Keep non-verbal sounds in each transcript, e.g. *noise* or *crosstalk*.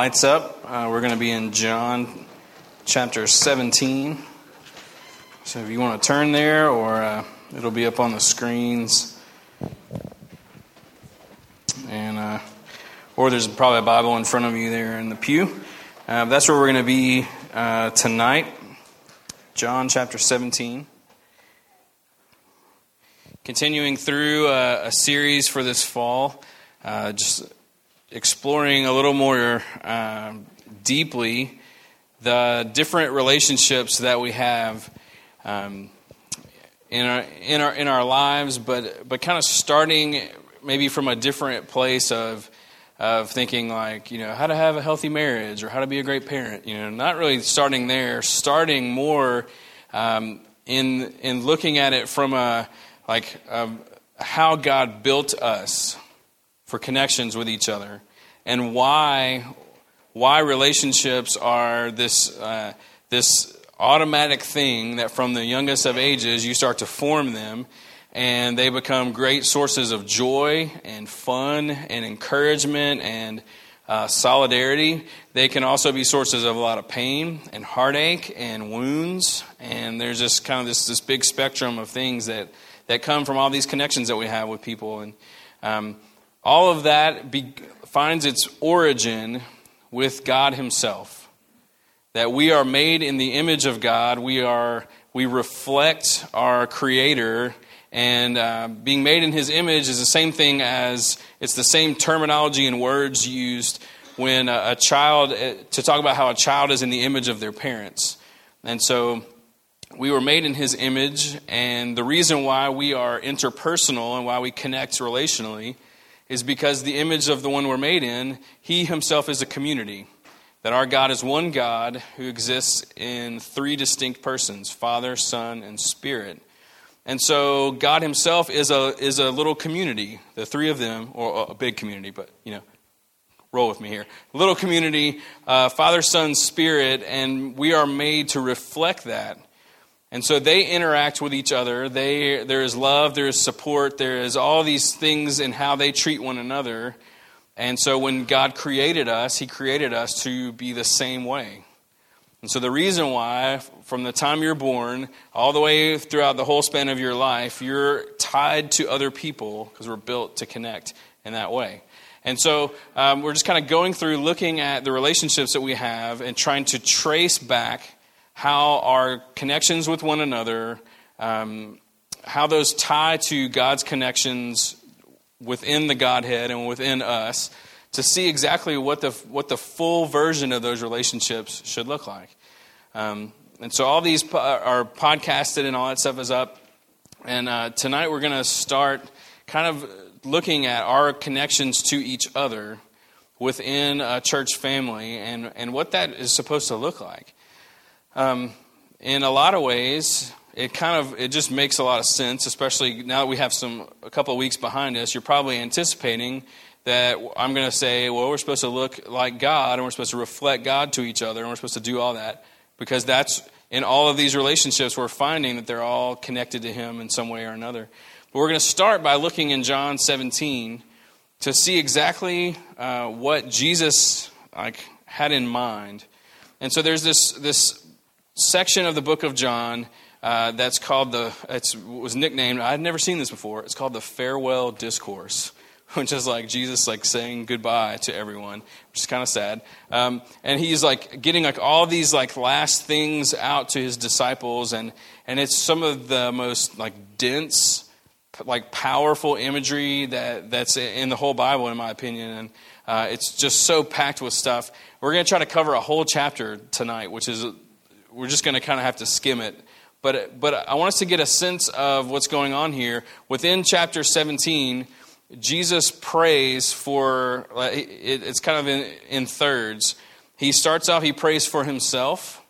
lights up. Uh, we're going to be in John chapter 17. So if you want to turn there, or uh, it'll be up on the screens. And uh, or there's probably a Bible in front of you there in the pew. Uh, that's where we're going to be uh, tonight. John chapter 17. Continuing through a, a series for this fall, uh, just exploring a little more uh, deeply the different relationships that we have um, in our in our in our lives, but but kind of starting maybe from a different place of of thinking like you know how to have a healthy marriage or how to be a great parent. You know, not really starting there, starting more um, in in looking at it from a like um, how God built us for connections with each other and why why relationships are this uh, this automatic thing that from the youngest of ages you start to form them and they become great sources of joy and fun and encouragement and uh, solidarity. They can also be sources of a lot of pain and heartache and wounds. And there's just kind of this, this big spectrum of things that, that come from all these connections that we have with people. And um, all of that be, finds its origin with God Himself. That we are made in the image of God, we, are, we reflect our Creator, and uh, being made in His image is the same thing as it's the same terminology and words used when a, a child, uh, to talk about how a child is in the image of their parents. And so we were made in his image, and the reason why we are interpersonal and why we connect relationally is because the image of the one we're made in, he himself is a community. That our God is one God who exists in three distinct persons Father, Son, and Spirit. And so God himself is a, is a little community, the three of them, or a big community, but you know, roll with me here. Little community, uh, Father, Son, Spirit, and we are made to reflect that and so they interact with each other. They, there is love, there is support, there is all these things in how they treat one another. And so when God created us, He created us to be the same way. And so the reason why, from the time you're born, all the way throughout the whole span of your life, you're tied to other people because we're built to connect in that way. And so um, we're just kind of going through looking at the relationships that we have and trying to trace back how our connections with one another, um, how those tie to God's connections within the Godhead and within us, to see exactly what the, what the full version of those relationships should look like. Um, and so all these po- are podcasted and all that stuff is up. And uh, tonight we're going to start kind of looking at our connections to each other within a church family and, and what that is supposed to look like. Um, in a lot of ways, it kind of it just makes a lot of sense, especially now that we have some a couple of weeks behind us. You're probably anticipating that I'm going to say, well, we're supposed to look like God, and we're supposed to reflect God to each other, and we're supposed to do all that because that's in all of these relationships we're finding that they're all connected to Him in some way or another. But we're going to start by looking in John 17 to see exactly uh, what Jesus like had in mind. And so there's this this section of the book of John uh, that's called the, it was nicknamed, I had never seen this before, it's called the farewell discourse. *laughs* Which is like Jesus like saying goodbye to everyone, which is kind of sad. Um, and he's like getting like all these like last things out to his disciples, and and it's some of the most like dense, like powerful imagery that that's in the whole Bible, in my opinion. And uh, it's just so packed with stuff. We're going to try to cover a whole chapter tonight, which is we're just going to kind of have to skim it. But, but I want us to get a sense of what's going on here. Within chapter 17, Jesus prays for, it's kind of in, in thirds. He starts off, he prays for himself,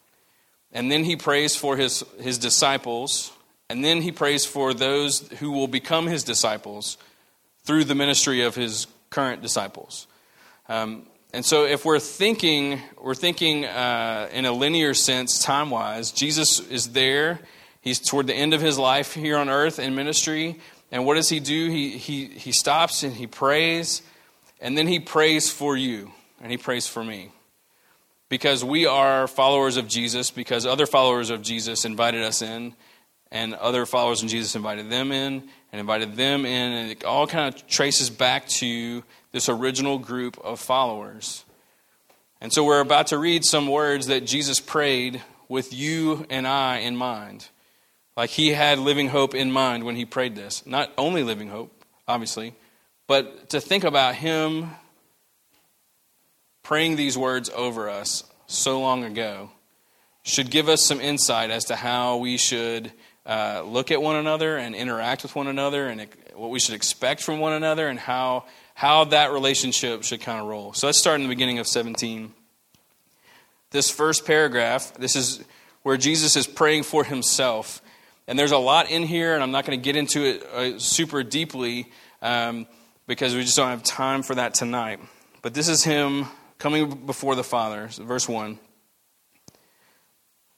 and then he prays for his, his disciples, and then he prays for those who will become his disciples through the ministry of his current disciples. Um, and so, if we're thinking, we're thinking uh, in a linear sense, time wise, Jesus is there. He's toward the end of his life here on earth in ministry. And what does he do? He, he, he stops and he prays, and then he prays for you, and he prays for me. Because we are followers of Jesus, because other followers of Jesus invited us in, and other followers of Jesus invited them in, and invited them in, and it all kind of traces back to this original group of followers. And so we're about to read some words that Jesus prayed with you and I in mind. Like he had living hope in mind when he prayed this. Not only living hope, obviously, but to think about him praying these words over us so long ago should give us some insight as to how we should uh, look at one another and interact with one another and what we should expect from one another and how how that relationship should kind of roll. So let's start in the beginning of 17. This first paragraph, this is where Jesus is praying for himself. And there's a lot in here, and I'm not going to get into it uh, super deeply um, because we just don't have time for that tonight. But this is him coming before the Father. Verse 1.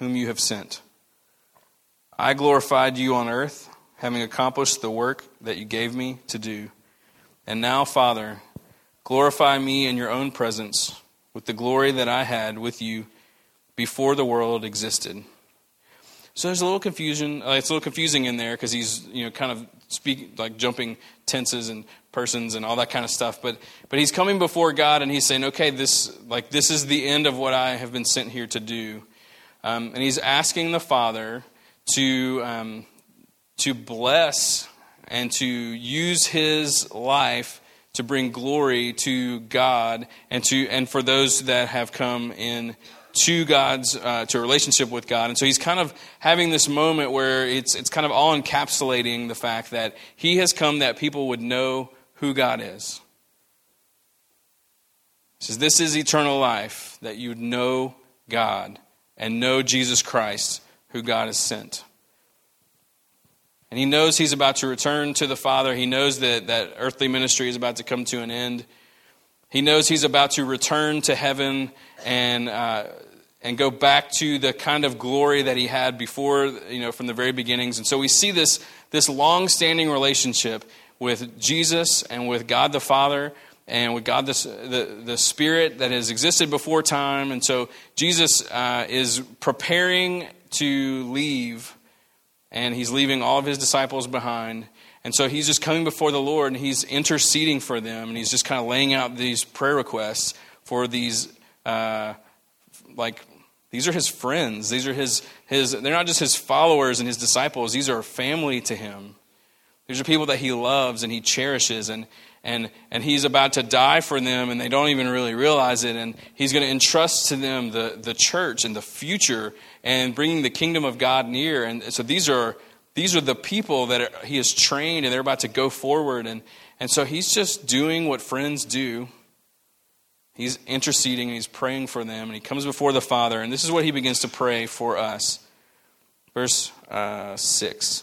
whom you have sent. I glorified you on earth, having accomplished the work that you gave me to do. And now, Father, Glorify me in your own presence with the glory that I had with you before the world existed. So there's a little confusion. Uh, it's a little confusing in there because he's you know kind of speak like jumping tenses and persons and all that kind of stuff. But but he's coming before God and he's saying, okay, this like this is the end of what I have been sent here to do, um, and he's asking the Father to um, to bless and to use his life to bring glory to God and to and for those that have come in to God's uh, to a relationship with God. And so he's kind of having this moment where it's it's kind of all encapsulating the fact that he has come that people would know who God is. He says this is eternal life that you know God and know Jesus Christ who God has sent. And he knows he's about to return to the Father. He knows that, that earthly ministry is about to come to an end. He knows he's about to return to heaven and, uh, and go back to the kind of glory that he had before, you know, from the very beginnings. And so we see this, this long standing relationship with Jesus and with God the Father and with God the, the, the Spirit that has existed before time. And so Jesus uh, is preparing to leave and he's leaving all of his disciples behind. And so he's just coming before the Lord and he's interceding for them and he's just kind of laying out these prayer requests for these, uh, like, these are his friends. These are his, his, they're not just his followers and his disciples, these are family to him. These are people that he loves and he cherishes and, and, and he's about to die for them and they don't even really realize it. And he's going to entrust to them the, the church and the future and bringing the kingdom of God near. And so these are these are the people that he has trained and they're about to go forward. And, and so he's just doing what friends do. He's interceding and he's praying for them. And he comes before the Father. And this is what he begins to pray for us. Verse uh, 6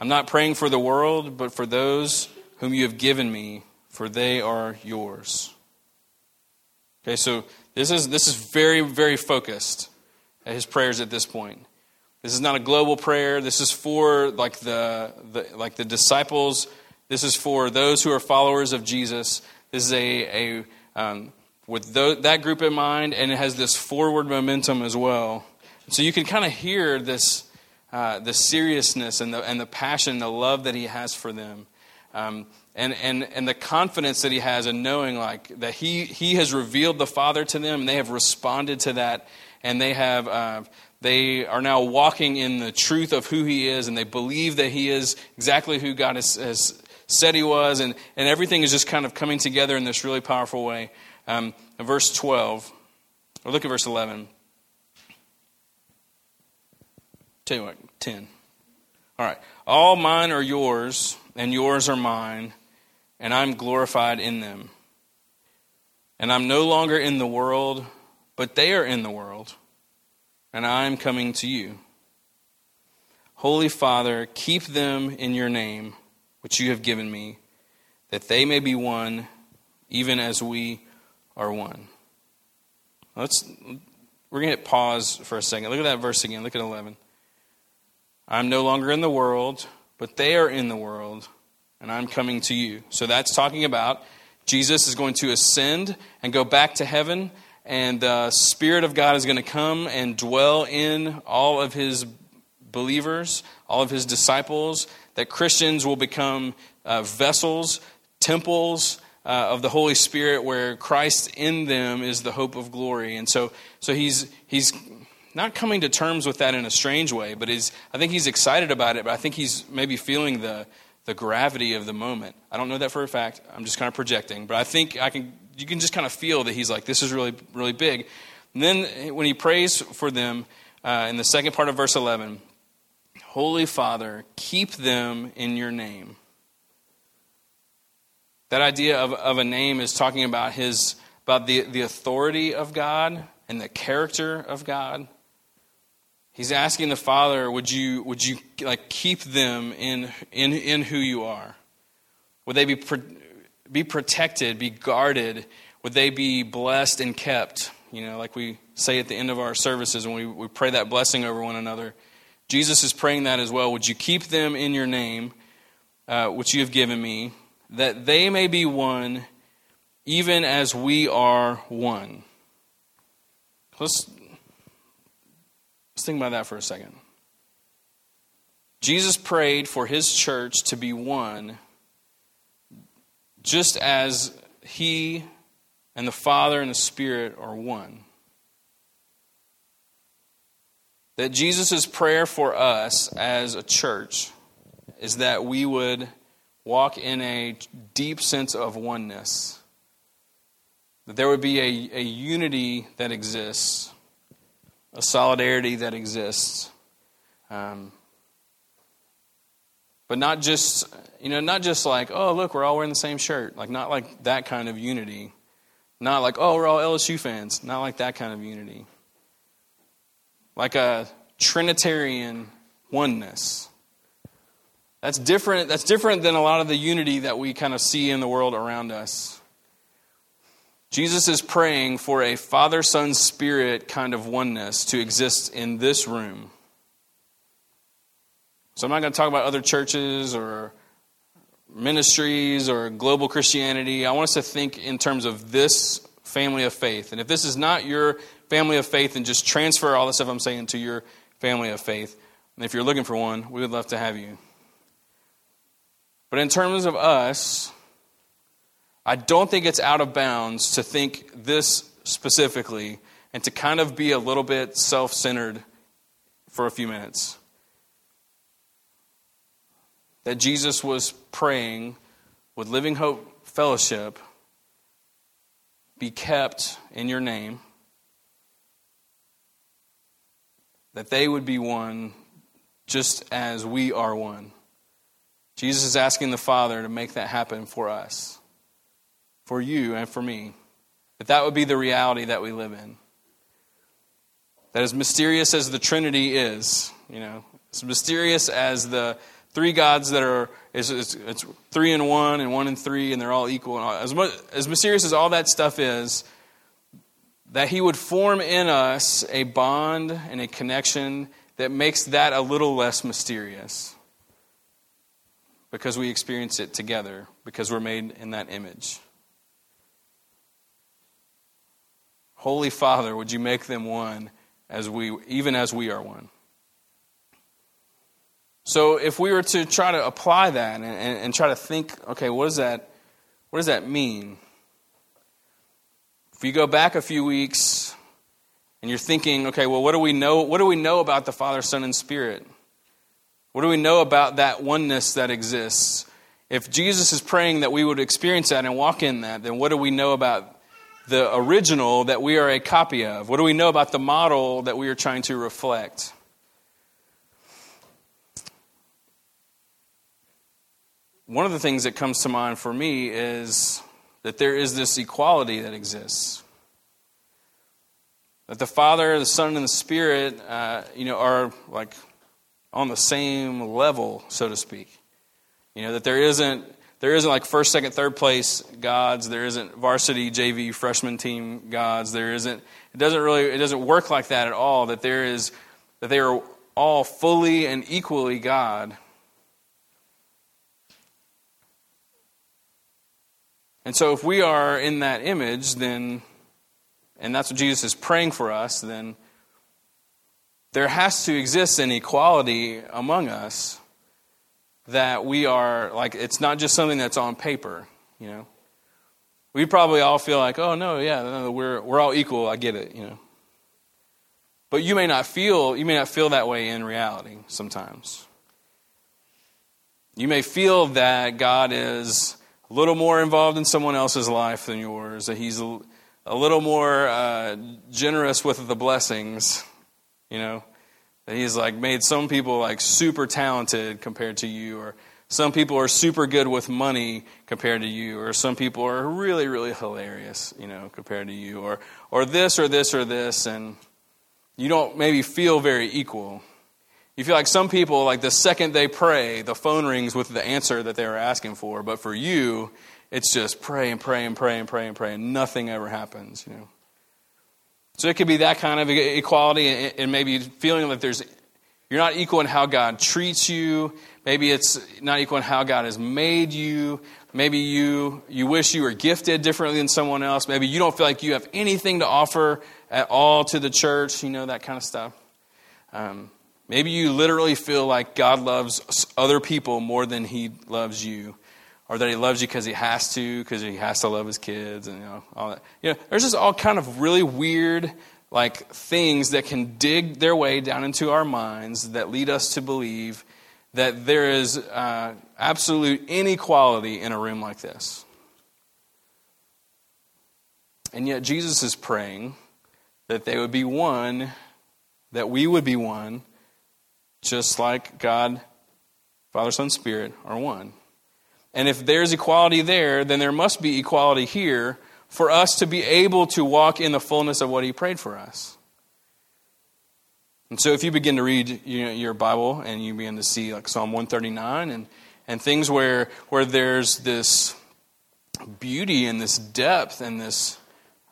I'm not praying for the world, but for those whom you have given me, for they are yours. Okay, so this is, this is very, very focused at his prayers at this point. This is not a global prayer. This is for like the, the like the disciples. This is for those who are followers of Jesus. This is a, a um, with that group in mind, and it has this forward momentum as well. So you can kind of hear this, uh, the seriousness and the, and the passion, the love that he has for them. Um, and, and, and the confidence that he has in knowing like that he, he has revealed the Father to them, and they have responded to that, and they have uh, they are now walking in the truth of who he is, and they believe that he is exactly who God has, has said he was, and, and everything is just kind of coming together in this really powerful way. Um, verse 12, or look at verse 11. Tell you what, 10. All right. All mine are yours, and yours are mine, and I'm glorified in them. And I'm no longer in the world, but they are in the world and I am coming to you. Holy Father, keep them in your name, which you have given me, that they may be one, even as we are one. Let's we're going to hit pause for a second. Look at that verse again. Look at 11. I'm no longer in the world, but they are in the world, and I'm coming to you. So that's talking about Jesus is going to ascend and go back to heaven and the Spirit of God is going to come and dwell in all of His believers, all of His disciples, that Christians will become uh, vessels, temples uh, of the Holy Spirit, where Christ in them is the hope of glory. And so, so he's, he's not coming to terms with that in a strange way, but he's, I think he's excited about it, but I think he's maybe feeling the, the gravity of the moment. I don't know that for a fact. I'm just kind of projecting, but I think I can you can just kind of feel that he's like, this is really, really big. And then when he prays for them uh, in the second part of verse 11, Holy Father, keep them in your name. That idea of, of a name is talking about his about the, the authority of God and the character of God. He's asking the Father, would you would you like keep them in in in who you are? Would they be be protected, be guarded? Would they be blessed and kept? You know, like we say at the end of our services when we, we pray that blessing over one another. Jesus is praying that as well. Would you keep them in your name, uh, which you have given me, that they may be one, even as we are one? Let's, let's think about that for a second. Jesus prayed for his church to be one just as He and the Father and the Spirit are one. That Jesus' prayer for us as a church is that we would walk in a deep sense of oneness. That there would be a, a unity that exists, a solidarity that exists. Um, but not just, you know, not just like, oh, look, we're all wearing the same shirt. Like, not like that kind of unity. Not like, oh, we're all LSU fans. Not like that kind of unity. Like a Trinitarian oneness. That's different, that's different than a lot of the unity that we kind of see in the world around us. Jesus is praying for a Father, Son, Spirit kind of oneness to exist in this room. So I'm not going to talk about other churches or ministries or global Christianity. I want us to think in terms of this family of faith. And if this is not your family of faith, then just transfer all the stuff I'm saying to your family of faith. And if you're looking for one, we would love to have you. But in terms of us, I don't think it's out of bounds to think this specifically and to kind of be a little bit self centered for a few minutes that Jesus was praying with Living Hope Fellowship be kept in your name, that they would be one just as we are one. Jesus is asking the Father to make that happen for us, for you and for me. That that would be the reality that we live in. That as mysterious as the Trinity is, you know, as mysterious as the three gods that are it's, it's, it's, three and one and one and three and they're all equal and all, as, much, as mysterious as all that stuff is that he would form in us a bond and a connection that makes that a little less mysterious because we experience it together, because we're made in that image. Holy Father, would you make them one as we even as we are one? So if we were to try to apply that and, and, and try to think, okay, what does that what does that mean? If you go back a few weeks and you're thinking, okay, well, what do we know? What do we know about the Father, Son, and Spirit? What do we know about that oneness that exists? If Jesus is praying that we would experience that and walk in that, then what do we know about the original that we are a copy of? What do we know about the model that we are trying to reflect? One of the things that comes to mind for me is that there is this equality that exists. That the Father, the Son, and the Spirit, uh, you know, are like on the same level, so to speak. You know, that there isn't there isn't like first, second, third place gods. There isn't varsity JV freshman team gods. There isn't. It doesn't really. It doesn't work like that at all. That there is. That they are all fully and equally God. And so, if we are in that image, then, and that's what Jesus is praying for us, then there has to exist an equality among us that we are like it's not just something that's on paper you know? We probably all feel like oh no yeah no, we're we're all equal i get it you know? But you may not feel you may not feel that way in reality sometimes. You may feel that god is a little more involved in someone else's life than yours that he's a, little more uh, generous with the blessings you know that he's like made some people like super talented compared to you, or some people are super good with money compared to you, or some people are really, really hilarious, you know, compared to you, or or this or this or this, and you don't maybe feel very equal. You feel like some people, like the second they pray, the phone rings with the answer that they were asking for. But for you, it's just pray and pray and pray and pray and pray, and nothing ever happens, you know. So it could be that kind of equality and maybe feeling that there's you're not equal in how God treats you. Maybe it's not equal in how God has made you. Maybe you you wish you were gifted differently than someone else. Maybe you don't feel like you have anything to offer at all to the church. You know that kind of stuff. Um, maybe you literally feel like God loves other people more than He loves you or that he loves you because he has to, because he has to love his kids, and you know all that. You know, there's just all kind of really weird like things that can dig their way down into our minds that lead us to believe that there is uh, absolute inequality in a room like this. And yet Jesus is praying that they would be one, that we would be one, just like God, Father, Son, Spirit are one. And if there's equality there, then there must be equality here for us to be able to walk in the fullness of what He prayed for us. And so if you begin to read your Bible and you begin to see like Psalm 139 and, and things where, where there's this beauty and this depth and this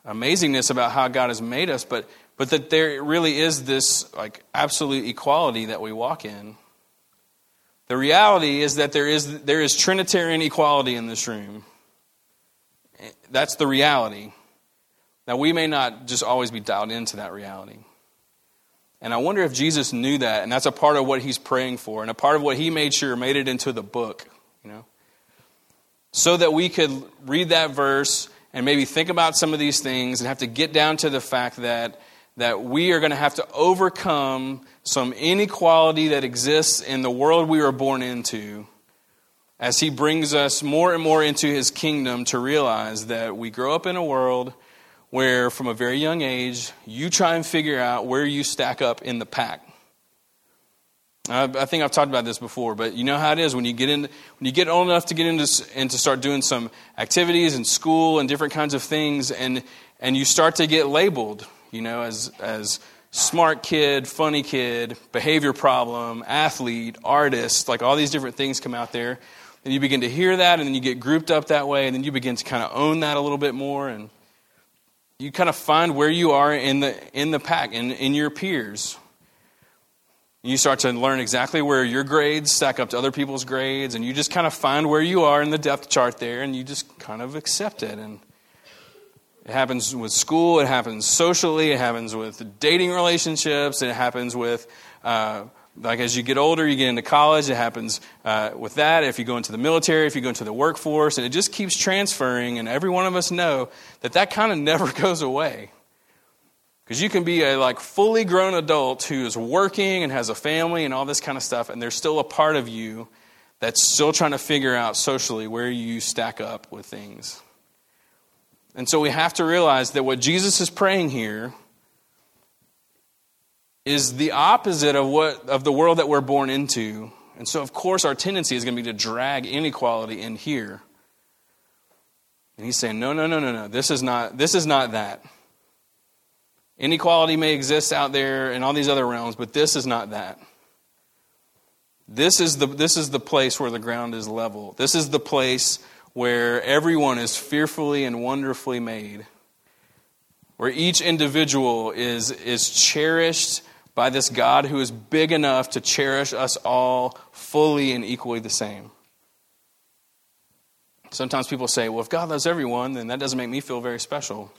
amazingness about how God has made us, but, but that there really is this like absolute equality that we walk in. The reality is that there is, there is Trinitarian equality in this room. That's the reality. Now, we may not just always be dialed into that reality. And I wonder if Jesus knew that, and that's a part of what he's praying for, and a part of what he made sure made it into the book, you know? So that we could read that verse and maybe think about some of these things and have to get down to the fact that, that we are going to have to overcome some inequality that exists in the world we were born into as he brings us more and more into his kingdom to realize that we grow up in a world where, from a very young age, you try and figure out where you stack up in the pack. I think I've talked about this before, but you know how it is when you get in, when you get old enough to get into and to start doing some activities in school and different kinds of things, and and you start to get labeled, you know, as as smart kid, funny kid, behavior problem, athlete, artist, like all these different things come out there. And you begin to hear that, and then you get grouped up that way, and then you begin to kind of own that a little bit more, and you kind of find where you are in the in the pack, in, in your peers. You start to learn exactly where your grades stack up to other people's grades, and you just kind of find where you are in the depth chart there, and you just kind of accept it. And it happens with school, it happens socially, it happens with dating relationships, it happens with, uh, like as you get older, you get into college, it happens uh, with that. If you go into the military, if you go into the workforce, and it just keeps transferring, and every one of us know that that kind of never *laughs* goes away. Because you can be a like fully grown adult who is working and has a family and all this kind of stuff, and there's still a part of you that's still trying to figure out socially where you stack up with things. And so we have to realize that what Jesus is praying here is the opposite of what of the world that we're born into. And so of course our tendency is going to be to drag inequality in here. And he's saying, "No, no, no, no, no. This is not this is not that." Inequality may exist out there in all these other realms, but this is not that. This is the, this is the place where the ground is level. This is the place where everyone is fearfully and wonderfully made, where each individual is, is cherished by this God who is big enough to cherish us all fully and equally the same. Sometimes people say, well, if God loves everyone, then that doesn't make me feel very special.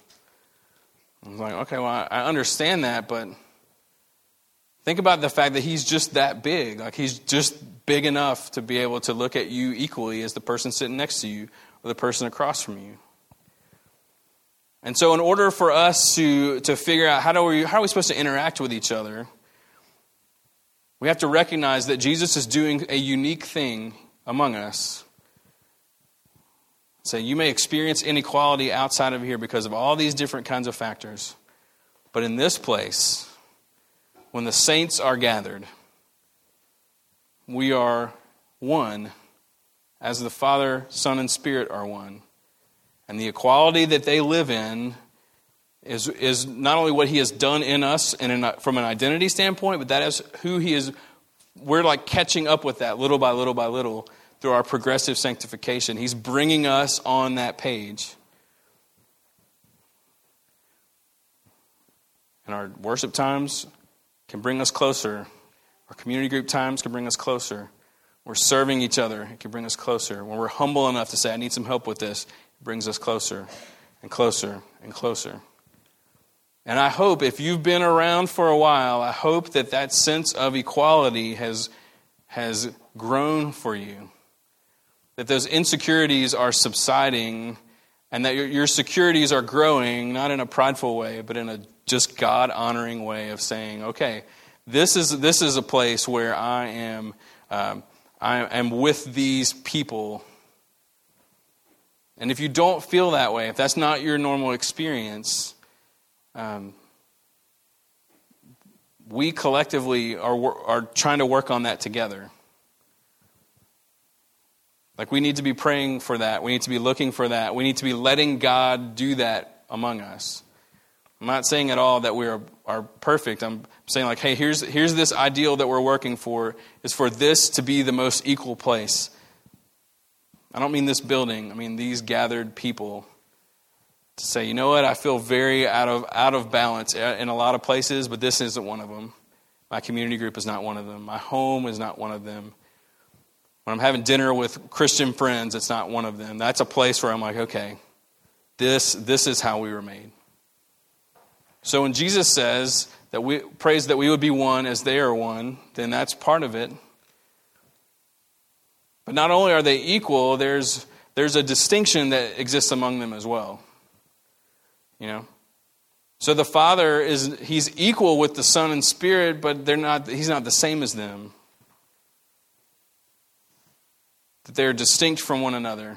I'm like, okay, well, I understand that, but think about the fact that he's just that big. Like, he's just big enough to be able to look at you equally as the person sitting next to you or the person across from you. And so, in order for us to, to figure out how, do we, how are we supposed to interact with each other, we have to recognize that Jesus is doing a unique thing among us. Say, you may experience inequality outside of here because of all these different kinds of factors. But in this place, when the saints are gathered, we are one as the Father, Son, and Spirit are one. And the equality that they live in is, is not only what He has done in us and in, from an identity standpoint, but that is who He is. We're like catching up with that little by little by little through our progressive sanctification. He's bringing us on that page. And our worship times can bring us closer. Our community group times can bring us closer. We're serving each other, it can bring us closer. When we're humble enough to say, I need some help with this, it brings us closer and closer and closer. And I hope if you've been around for a while, I hope that that sense of equality has, has grown for you that those insecurities are subsiding and that your, your securities are growing, not in a prideful way, but in a just God honoring way of saying, okay, this is, this is a place where I am, um, I am with these people. And if you don't feel that way, if that's not your normal experience, um, we collectively are, are trying to work on that together. Like, we need to be praying for that. We need to be looking for that. We need to be letting God do that among us. I'm not saying at all that we are, are perfect. I'm saying, like, hey, here's, here's this ideal that we're working for, is for this to be the most equal place. I don't mean this building, I mean these gathered people. To say, you know what, I feel very out of, out of balance in a lot of places, but this isn't one of them. My community group is not one of them. My home is not one of them. When I'm having dinner with Christian friends, it's not one of them. That's a place where I'm like, okay, this, this is how we were made. So when Jesus says that we prays that we would be one as they are one, then that's part of it. But not only are they equal, there's there's a distinction that exists among them as well. You know? So the Father is he's equal with the Son and Spirit, but they're not he's not the same as them that they're distinct from one another.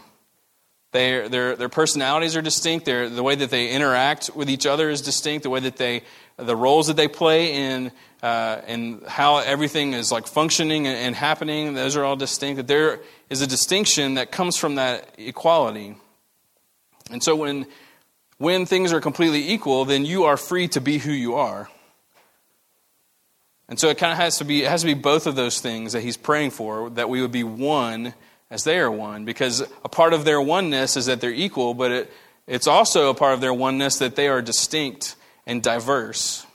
Their, their, their personalities are distinct. The way that they interact with each other is distinct. The way that they, the roles that they play in, uh, and how everything is like functioning and, and happening, those are all distinct. That there is a distinction that comes from that equality. And so when, when things are completely equal, then you are free to be who you are. And so it kind of has to be, it has to be both of those things that he's praying for, that we would be one as they are one, because a part of their oneness is that they're equal, but it, it's also a part of their oneness that they are distinct and diverse.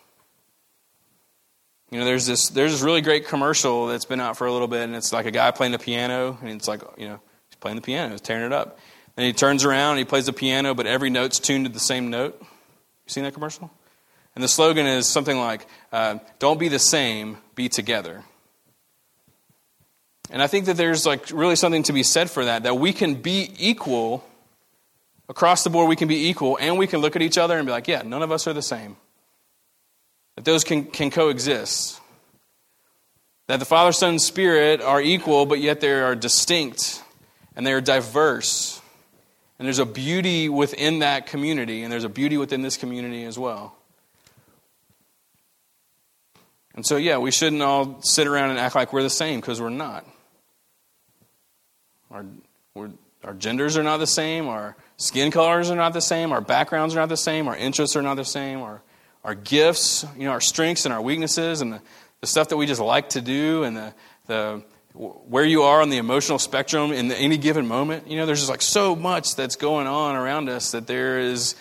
You know, there's this there's this really great commercial that's been out for a little bit, and it's like a guy playing the piano, and it's like you know he's playing the piano, he's tearing it up. Then he turns around, and he plays the piano, but every note's tuned to the same note. You seen that commercial? And the slogan is something like, uh, "Don't be the same, be together." And I think that there's like really something to be said for that. That we can be equal across the board. We can be equal, and we can look at each other and be like, "Yeah, none of us are the same." that those can, can coexist. That the Father, Son, and Spirit are equal, but yet they are distinct and they are diverse. And there's a beauty within that community, and there's a beauty within this community as well. And so, yeah, we shouldn't all sit around and act like we're the same because we're not. Our, our genders are not the same, our skin colors are not the same, our backgrounds are not the same, our interests are not the same, our our gifts, you know, our strengths and our weaknesses, and the, the stuff that we just like to do, and the, the where you are on the emotional spectrum in any given moment. You know, there's just like so much that's going on around us that there is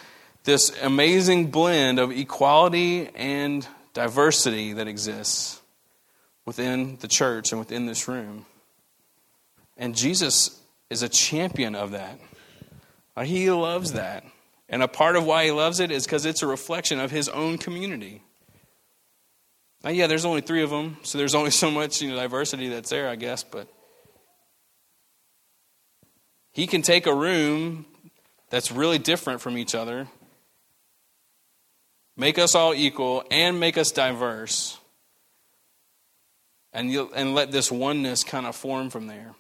this amazing blend of equality and diversity that exists within the church and within this room. And Jesus is a champion of that. Uh, he loves that. And a part of why he loves it is because it's a reflection of his own community. Now, yeah, there's only three of them, so there's only *laughs* so much you know, diversity that's there, I guess, but he can take a room that's really different from each other, make us all equal, and make us diverse, and, and let this oneness kind of form from there.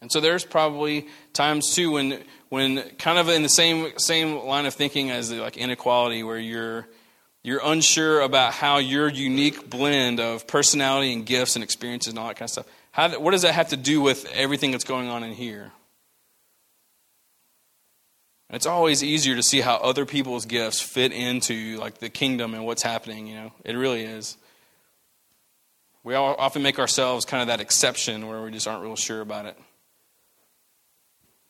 And so there's probably times too when when kind of in the same same line of thinking as the, like inequality where you're you're unsure about how your unique blend of personality and gifts and experiences and all that kind of stuff. How, what does that have to do with everything that's going on in here? And it's always easier to see how other people's gifts fit into like the kingdom and what's happening. You know, it really is. We all often make ourselves kind of that exception where we just aren't real sure about it.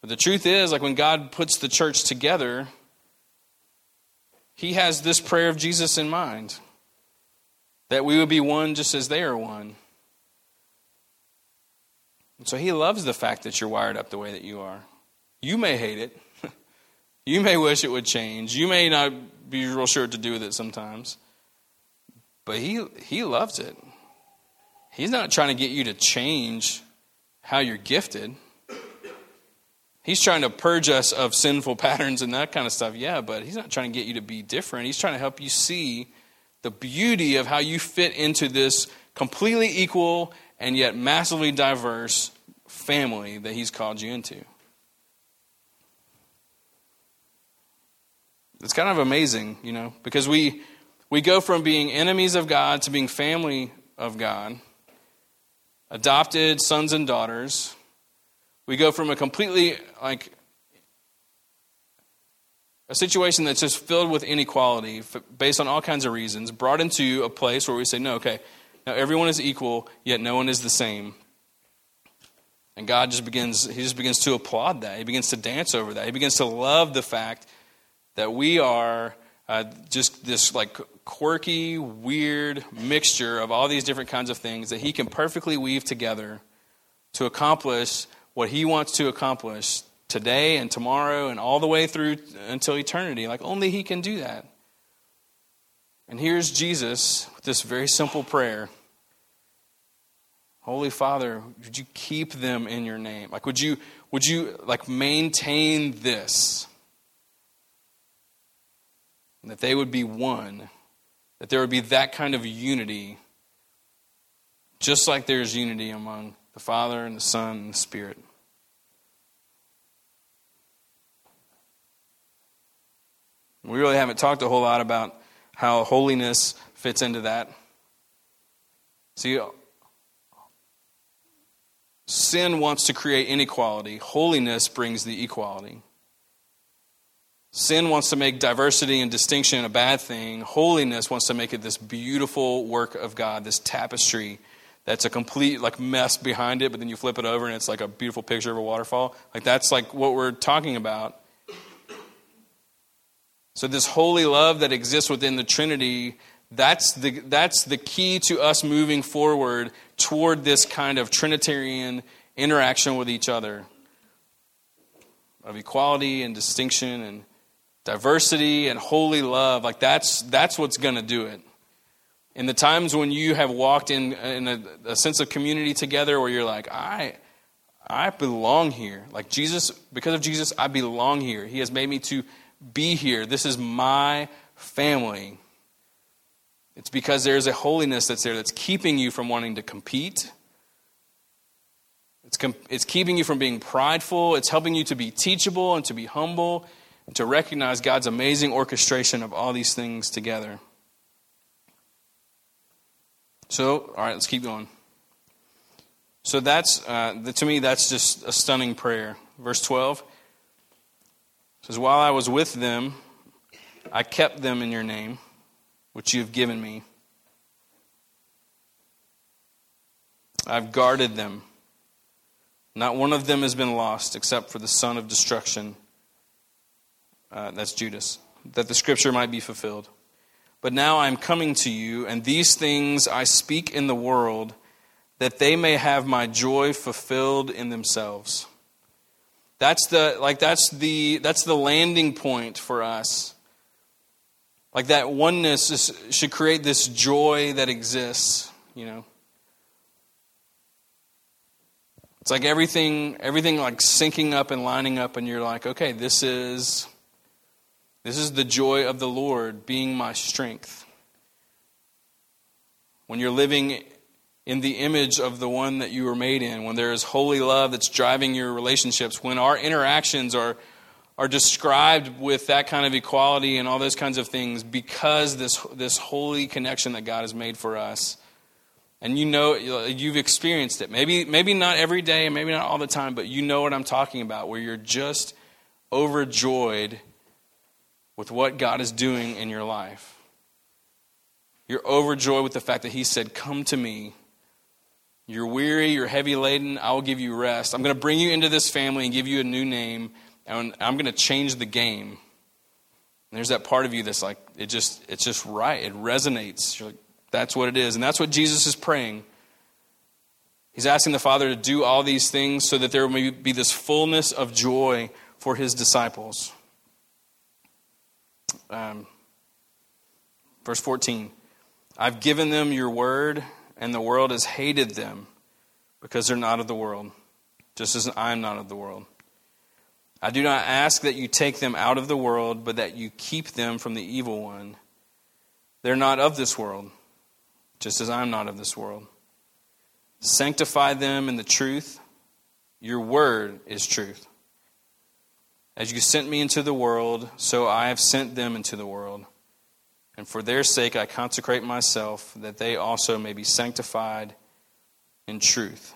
But the truth is, like when God puts the church together, He has this prayer of Jesus in mind that we would be one just as they are one. And so He loves the fact that you're wired up the way that you are. You may hate it, *laughs* you may wish it would change, you may not be real sure to do with it sometimes, but He, he loves it. He's not trying to get you to change how you're gifted. He's trying to purge us of sinful *laughs* patterns and that kind of stuff, yeah, but he's not trying to get you to be different. He's trying to help you see the beauty of how you fit into this completely equal and yet massively diverse family that he's called you into. It's kind of amazing, you know, because we we go from being enemies of God to being family of God, adopted sons and daughters, we go from a completely, like, a situation that's just filled with inequality based on all kinds of reasons, brought into a place where we say, no, okay, now everyone is equal, yet no one is the same. And God just begins, he just begins to applaud that. He begins to dance over that. He begins to love the fact that we are uh, just this like quirky, weird mixture of all these different kinds of things that he can perfectly weave together to accomplish what he wants to accomplish today and tomorrow and all the way through until eternity. Like only he can do that. And here's Jesus with this very simple prayer. Holy Father, would you keep them in your name? Like would you would you like maintain this? And that they would be one. That there would be that kind of unity. Just like there's unity among the Father and the Son and the Spirit. We really haven't talked a whole lot about how holiness fits into that. See, sin wants to create inequality, holiness brings the equality. Sin wants to make diversity and distinction a bad thing. Holiness wants to make it this beautiful work of God, this tapestry that's a complete like mess behind it, but then you flip it over and it's like a beautiful picture of a waterfall. Like that's like what we're talking about. So this holy love that exists within the Trinity That's the, that's the key to us moving forward toward this kind of Trinitarian interaction with each other of equality and distinction and diversity and holy love. Like that's, that's what's going to do it. In the times when you have walked in, in a, a sense of community together where you're like, I, I belong here. Like Jesus, because of Jesus, I belong here. He has made me to be here. This is my family. It's because there's a holiness that's there that's keeping you from wanting to compete. It's, com- it's keeping you from being prideful. It's helping you to be teachable and to be humble and to recognize God's amazing orchestration of all these things together. So, all right, let's keep going. So that's, uh, to me, that's just a stunning prayer. Verse 12 says, While I was with them, I kept them in your name, which you have given me. I've guarded them. Not one of them has been lost except for the son of destruction. Uh, that's Judas. That the scripture might be fulfilled. But now I am coming to you, and these things I speak in the world, that they may have my joy fulfilled in themselves. That's the like that's the that's the landing point for us. Like that oneness is, should create this joy that exists, you know. It's like everything everything like syncing up and lining up and you're like, okay, this is this is the joy of the Lord being my strength. When you're living in the image of the one that you were made in, when there is holy love that's driving your relationships, when our interactions are, are described with that kind of equality and all those kinds of things because this, this holy connection that God has made for us. And you know, you've experienced it. Maybe, maybe not every day, maybe not all the time, but you know what I'm talking about, where you're just overjoyed with what God is doing in your life. You're overjoyed with the fact that He said, Come to me. You're weary, you're heavy laden, I will give you rest. I'm going to bring you into this family and give you a new name, and I'm going to change the game. And there's that part of you that's like, it just, it's just right. It resonates. Like, that's what it is. And that's what Jesus is praying. He's asking the Father to do all these things so that there may be this fullness of joy for his disciples. Um, verse 14 I've given them your word, and the world has hated them because they're not of the world, just as I am not of the world. I do not ask that you take them out of the world, but that you keep them from the evil one. They're not of this world, just as I am not of this world. Sanctify them in the truth. Your word is truth. As you sent me into the world, so I have sent them into the world. And for their sake I consecrate myself, that they also may be sanctified in truth.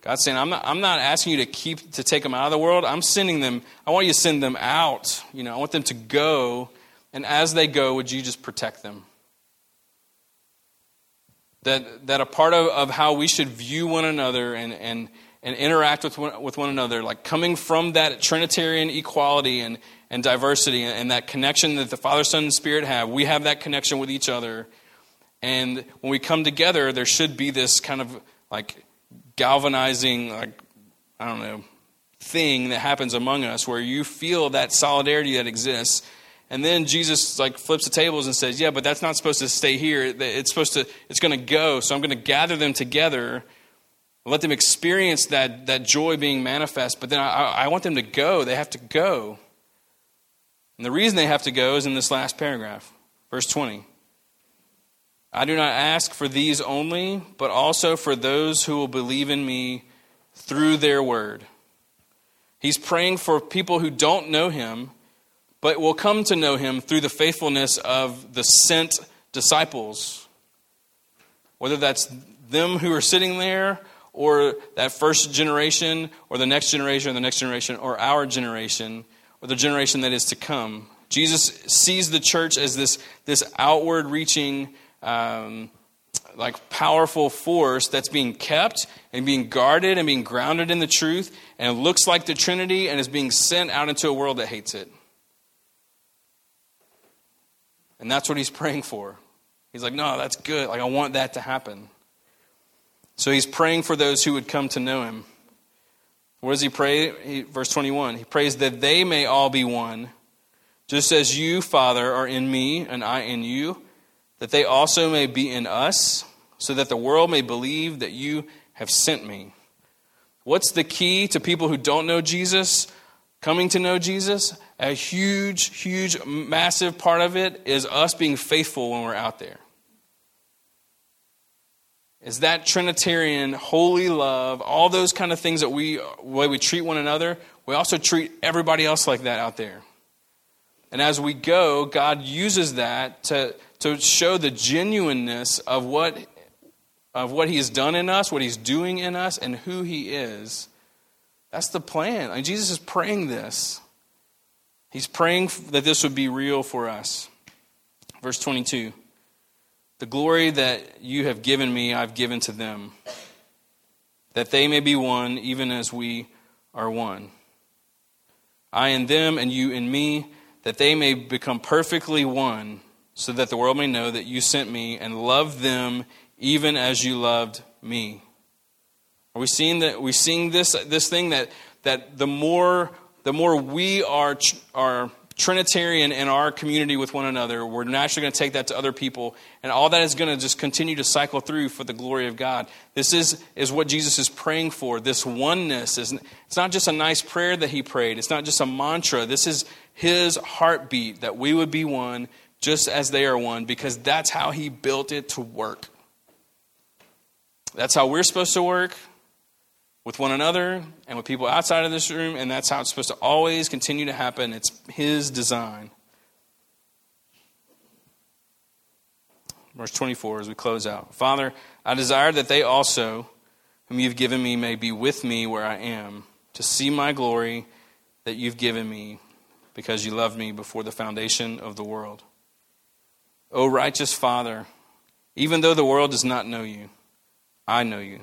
God's saying, I'm not, I'm not asking you to keep to take them out of the world. I'm sending them, I want you to send them out. You know, I want them to go. And as they go, would you just protect them? That, that a part of, of how we should view one another and, and, and interact with one, with one another, like coming from that Trinitarian equality and, and diversity and, that connection that the Father, Son, and Spirit have. We have that connection with each other. And when we come together, there should be this kind of like galvanizing, like, I don't know, thing that happens among us where you feel that solidarity that exists. And then Jesus like flips the tables and says, "Yeah, but that's not supposed to stay here. It's supposed to. It's going to go. So I'm going to gather them together let them experience that, that joy being manifest, but then I, I want them to go. They have to go. And the reason they have to go is in this last paragraph, verse 20. I do not ask for these only, but also for those who will believe in me through their word. He's praying for people who don't know him, but will come to know him through the faithfulness of the sent disciples. Whether that's them who are sitting there or that first generation, or the next generation, or the next generation, or our generation, or the generation that is to come. Jesus sees the church as this, this outward reaching, um, like powerful force that's being kept and being guarded and being grounded in the truth, and looks like the Trinity and is being sent out into a world that hates it. And that's what he's praying for. He's like, no, that's good. Like, I want that to happen. So he's praying for those who would come to know him. What does he pray? He, verse 21 He prays that they may all be one, just as you, Father, are in me and I in you, that they also may be in us, so that the world may believe that you have sent me. What's the key to people who don't know Jesus coming to know Jesus? A huge, huge, massive part of it is us being faithful when we're out there is that Trinitarian holy love, all those kind of things that we way we treat one another, we also treat everybody else like that out there. And as we go, God uses that to, to show the genuineness of what of what He has done in us, what He's doing in us, and who He is. That's the plan. Like Jesus is praying this. He's praying that this would be real for us. Verse 22. The glory that you have given me, I've given to them, that they may be one, even as we are one. I in them, and you in me, that they may become perfectly one, so that the world may know that you sent me and loved them even as you loved me. Are we seeing that? We seeing this this thing that that the more the more we are are Trinitarian in our community with one another. We're naturally going to take that to other people, and all that is going to just continue to cycle through for the glory of God. This is, is what Jesus is praying for. This oneness is it's not just a nice prayer that he prayed. It's not just a mantra. This is his heartbeat that we would be one just as they are one, because that's how he built it to work. That's how we're supposed to work with one another and with people outside of this room, and that's how it's supposed to always continue to happen. It's His design. Verse 24 as we close out Father, I desire that they also, whom you've given me, may be with me where I am, to see my glory that you've given me, because you loved me before the foundation of the world. O righteous Father, even though the world does not know you, I know you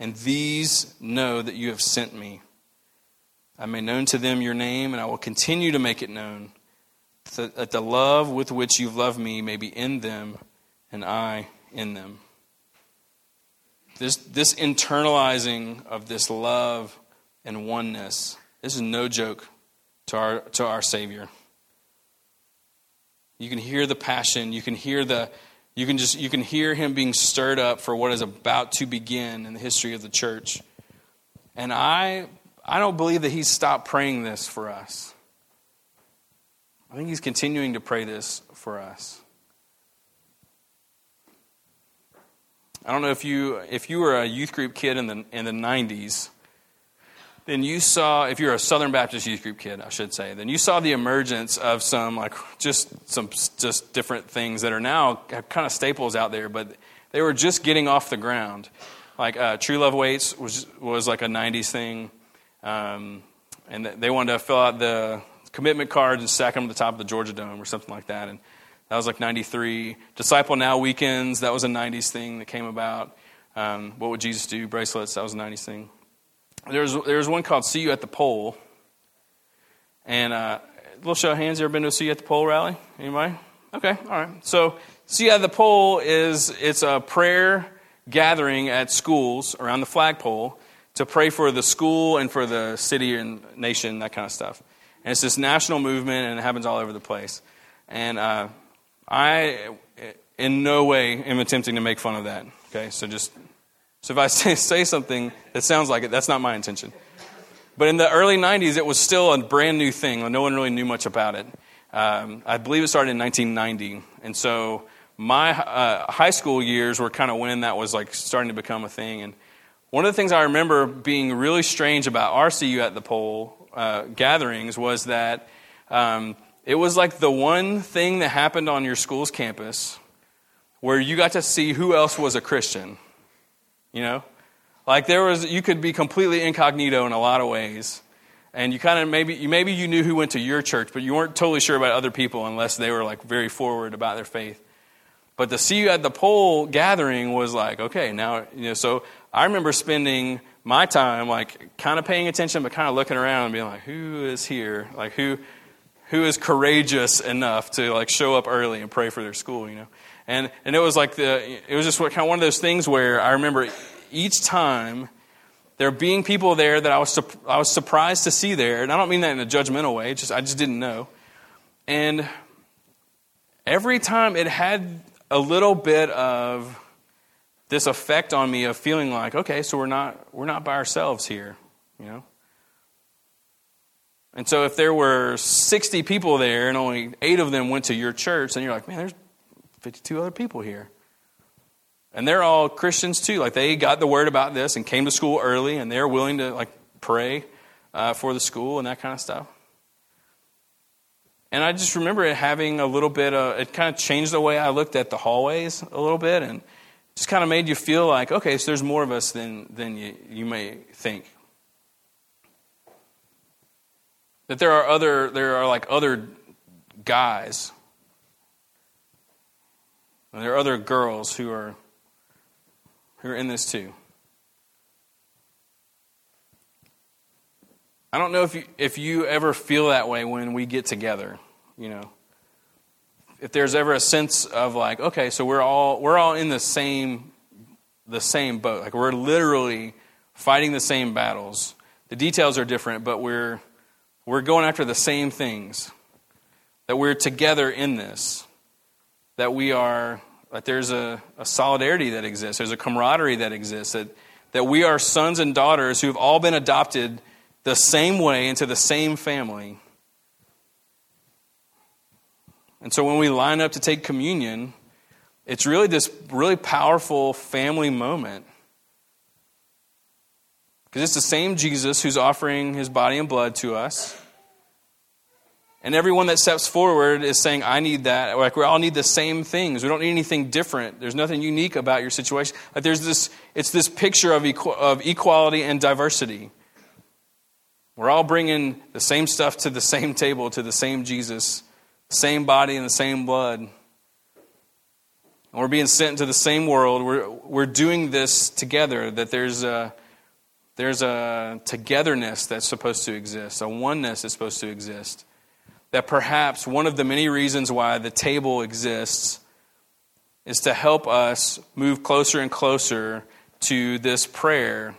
and these know that you have sent me. I may known to them your name, and I will continue to make it known, that the love with which you've loved me may be in them, and I in them. This, this internalizing of this love and oneness, this is no joke to our, to our Savior. You can hear the passion, you can hear the, you can just you can hear him being stirred up for what is about to begin in the history of the church. And I I don't believe that he's stopped praying this for us. I think he's continuing to pray this for us. I don't know if you if you were a youth group kid in the in the 90s then you saw, if you're a Southern Baptist youth group kid, I should say, then you saw the emergence of some, like, just some just different things that are now kind of staples out there, but they were just getting off the ground. Like, uh, True Love Waits was, was like a 90s thing, um, and they wanted to fill out the commitment cards and stack them at the top of the Georgia Dome or something like that, and that was like 93. Disciple Now weekends, that was a 90s thing that came about. Um, what would Jesus do? Bracelets, that was a 90s thing. There's, there's one called See You at the Pole. And uh, a little show of hands, ever been to a See You at the Pole rally? Anybody? Okay, all right. So See You at the Pole is it's a prayer gathering at schools around the flagpole to pray for the school and for the city and nation, that kind of stuff. And it's this national movement, and it happens all over the place. And uh, I, in no way, am attempting to make fun of that. Okay, so just so if I *laughs* say, say something that sounds like it, that's not my intention. But in the early 90s, it was still a brand new thing. No one really knew much about it. Um, I believe it started in 1990. And so my uh, high school years were kind of when that was like starting to become a thing. And one of the things I remember being really strange about RCU at the pole uh, gatherings was that um, it was like the one thing that happened on your school's campus where you got to see who else was a Christian. You know? Like there was you could be completely incognito in a lot of ways. And you kind of maybe you maybe you knew who went to your church, but you weren't totally sure about other people unless they were like very forward about their faith. But to see you at the pole gathering was like, okay, now you know, so I remember spending my time like kind of paying attention but kind of looking around and being like, who is here? Like who who is courageous enough to like show up early and pray for their school, you know. And and it was like the it was just kind of one of those things where I remember each time there being people there that I was I was surprised to see there, and I don't mean that in a judgmental way. Just I just didn't know, and every time it had a little bit of this effect on me of feeling like, okay, so we're not we're not by ourselves here, you know. And so if there were 60 people there and only eight of them went to your church, then you're like, man, there's 52 other people here. And they're all Christians too. Like they got the word about this and came to school early and they're willing to like pray uh, for the school and that kind of stuff. And I just remember it having a little bit of, it kind of changed the way I looked at the hallways a little bit and just kind of made you feel like, okay, so there's more of us than, than you, you may think. That there are other, there are like other guys. And there are other girls who are, who are in this too. I don't know if you, if you ever feel that way when we get together, you know. If there's ever a sense of like, okay, so we're all we're all in the same the same boat. Like we're literally fighting the same battles. The details are different, but we're we're going after the same things. That we're together in this. That we are, that there's a, a solidarity that exists, there's a camaraderie that exists, that, that we are sons and daughters who have all been adopted the same way into the same family. And so when we line up to take communion, it's really this really powerful family moment because it's the same Jesus who's offering his body and blood to us. And everyone that steps forward is saying, I need that. Like we all need the same things. We don't need anything different. There's nothing unique about your situation. Like there's this, it's this picture of, of equality and diversity. We're all bringing the same stuff to the same table, to the same Jesus, same body and the same blood. And we're being sent into the same world. We're, we're doing this together, that there's a, there's a togetherness that's supposed to exist, a oneness that's supposed to exist. That perhaps one of the many reasons why the table exists is to help us move closer and closer to this prayer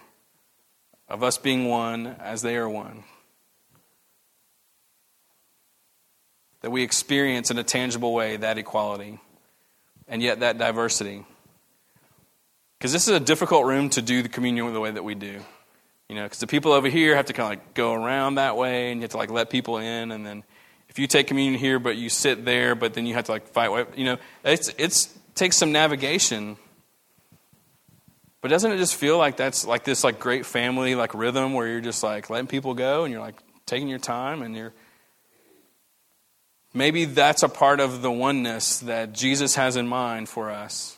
of us being one as they are one. That we experience in a tangible way that equality and yet that diversity. Because this is a difficult room to do the communion the way that we do. You know, because the people over here have to kind of like go around that way, and you have to like let people in, and then if you take communion here, but you sit there, but then you have to like fight. You know, it's it's takes some navigation. But doesn't it just feel like that's like this like great family like rhythm where you're just like letting people go and you're like taking your time and you're maybe that's a part of the oneness that Jesus has in mind for us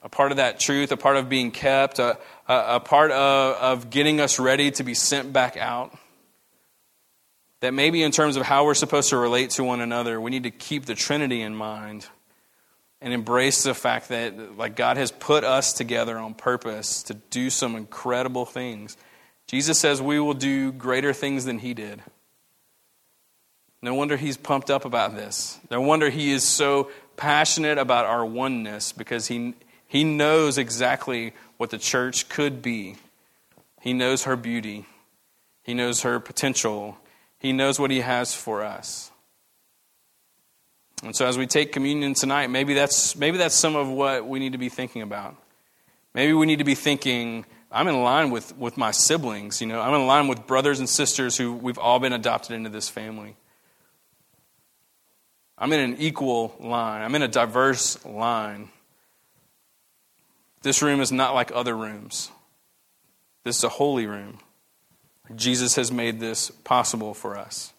a part of that truth, a part of being kept, a, a, a part of, of getting us ready to be sent back out. That maybe in terms of how we're supposed to relate to one another, we need to keep the Trinity in mind and embrace the fact that like God has put us together on purpose to do some incredible things. Jesus says we will do greater things than he did. No wonder he's pumped up about this. No wonder he is so passionate about our oneness because he he knows exactly what the church could be. He knows her beauty. He knows her potential. He knows what He has for us. And so as we take communion tonight, maybe that's, maybe that's some of what we need to be thinking about. Maybe we need to be thinking, I'm in line with, with my siblings, you know, I'm in line with brothers and sisters who we've all been adopted into this family. I'm in an equal line. I'm in a diverse line. This room is not like other rooms. This is a holy room. Jesus has made this possible for us.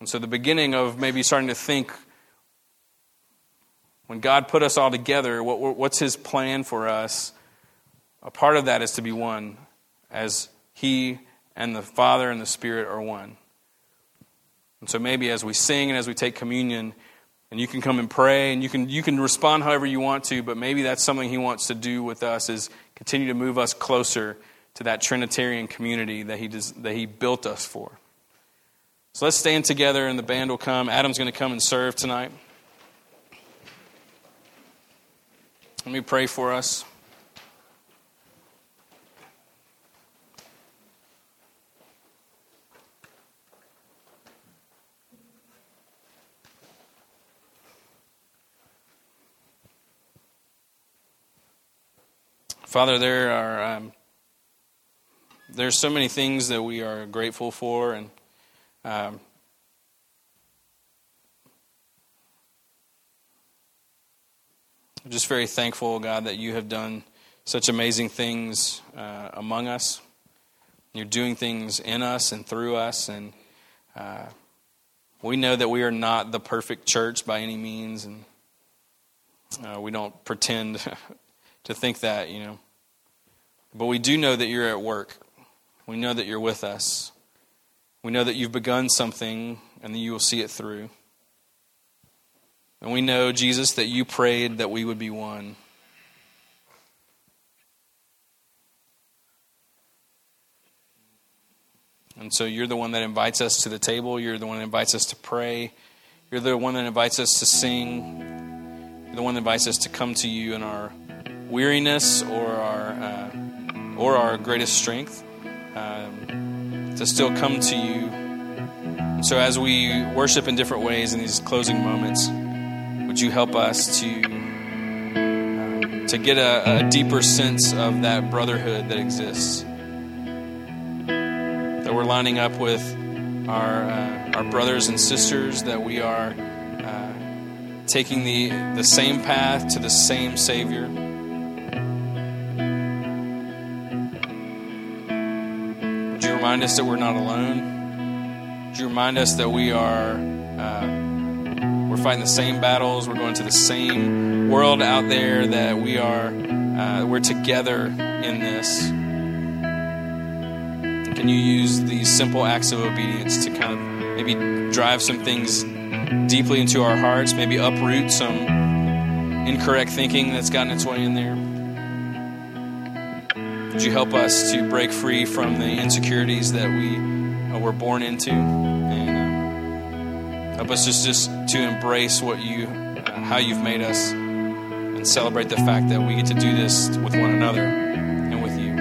And so, the beginning of maybe starting to think when God put us all together, what, what's His plan for us? A part of that is to be one, as He and the Father and the Spirit are one. And so, maybe as we sing and as we take communion, and you can come and pray and you can, you can respond however you want to, but maybe that's something He wants to do with us is continue to move us closer to that Trinitarian community that he, does, that he built us for. So let's stand together and the band will come. Adam's going to come and serve tonight. Let me pray for us. Father, there are um, there's so many things that we are grateful for, and um, I'm just very thankful, God, that you have done such amazing things uh, among us. You're doing things in us and through us, and uh, we know that we are not the perfect church by any means, and uh, we don't pretend *laughs* to think that, you know. But we do know that you're at work. We know that you're with us. We know that you've begun something and that you will see it through. And we know, Jesus, that you prayed that we would be one. And so you're the one that invites us to the table. You're the one that invites us to pray. You're the one that invites us to sing. You're the one that invites us to come to you in our weariness or our, uh, or our greatest strength, um, to still come to you. So as we worship in different ways in these closing moments, would you help us to uh, to get a, a, deeper sense of that brotherhood that exists? That we're lining up with our uh, our brothers and sisters. That we are uh, taking the the same path to the same Savior. Remind us that we're not alone? Would you remind us that we are uh, we're fighting the same battles. We're going to the same world out there that we are. Uh, we're together in this. Can you use these simple acts of obedience to kind of maybe drive some things deeply into our hearts, maybe uproot some incorrect thinking that's gotten its way in there? Would you help us to break free from the insecurities that we uh, were born into? and Help us just, just to embrace what you, uh, how you've made us, and celebrate the fact that we get to do this with one another and with you.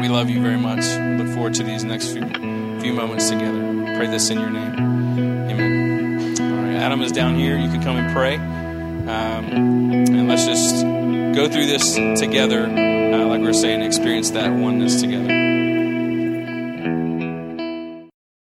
We love you very much. Look forward to these next few, few moments together. Pray this in your name. Amen. All right, Adam is down here. You can come and pray. Um, and let's just go through this together, uh, like we we're saying, experience that oneness together.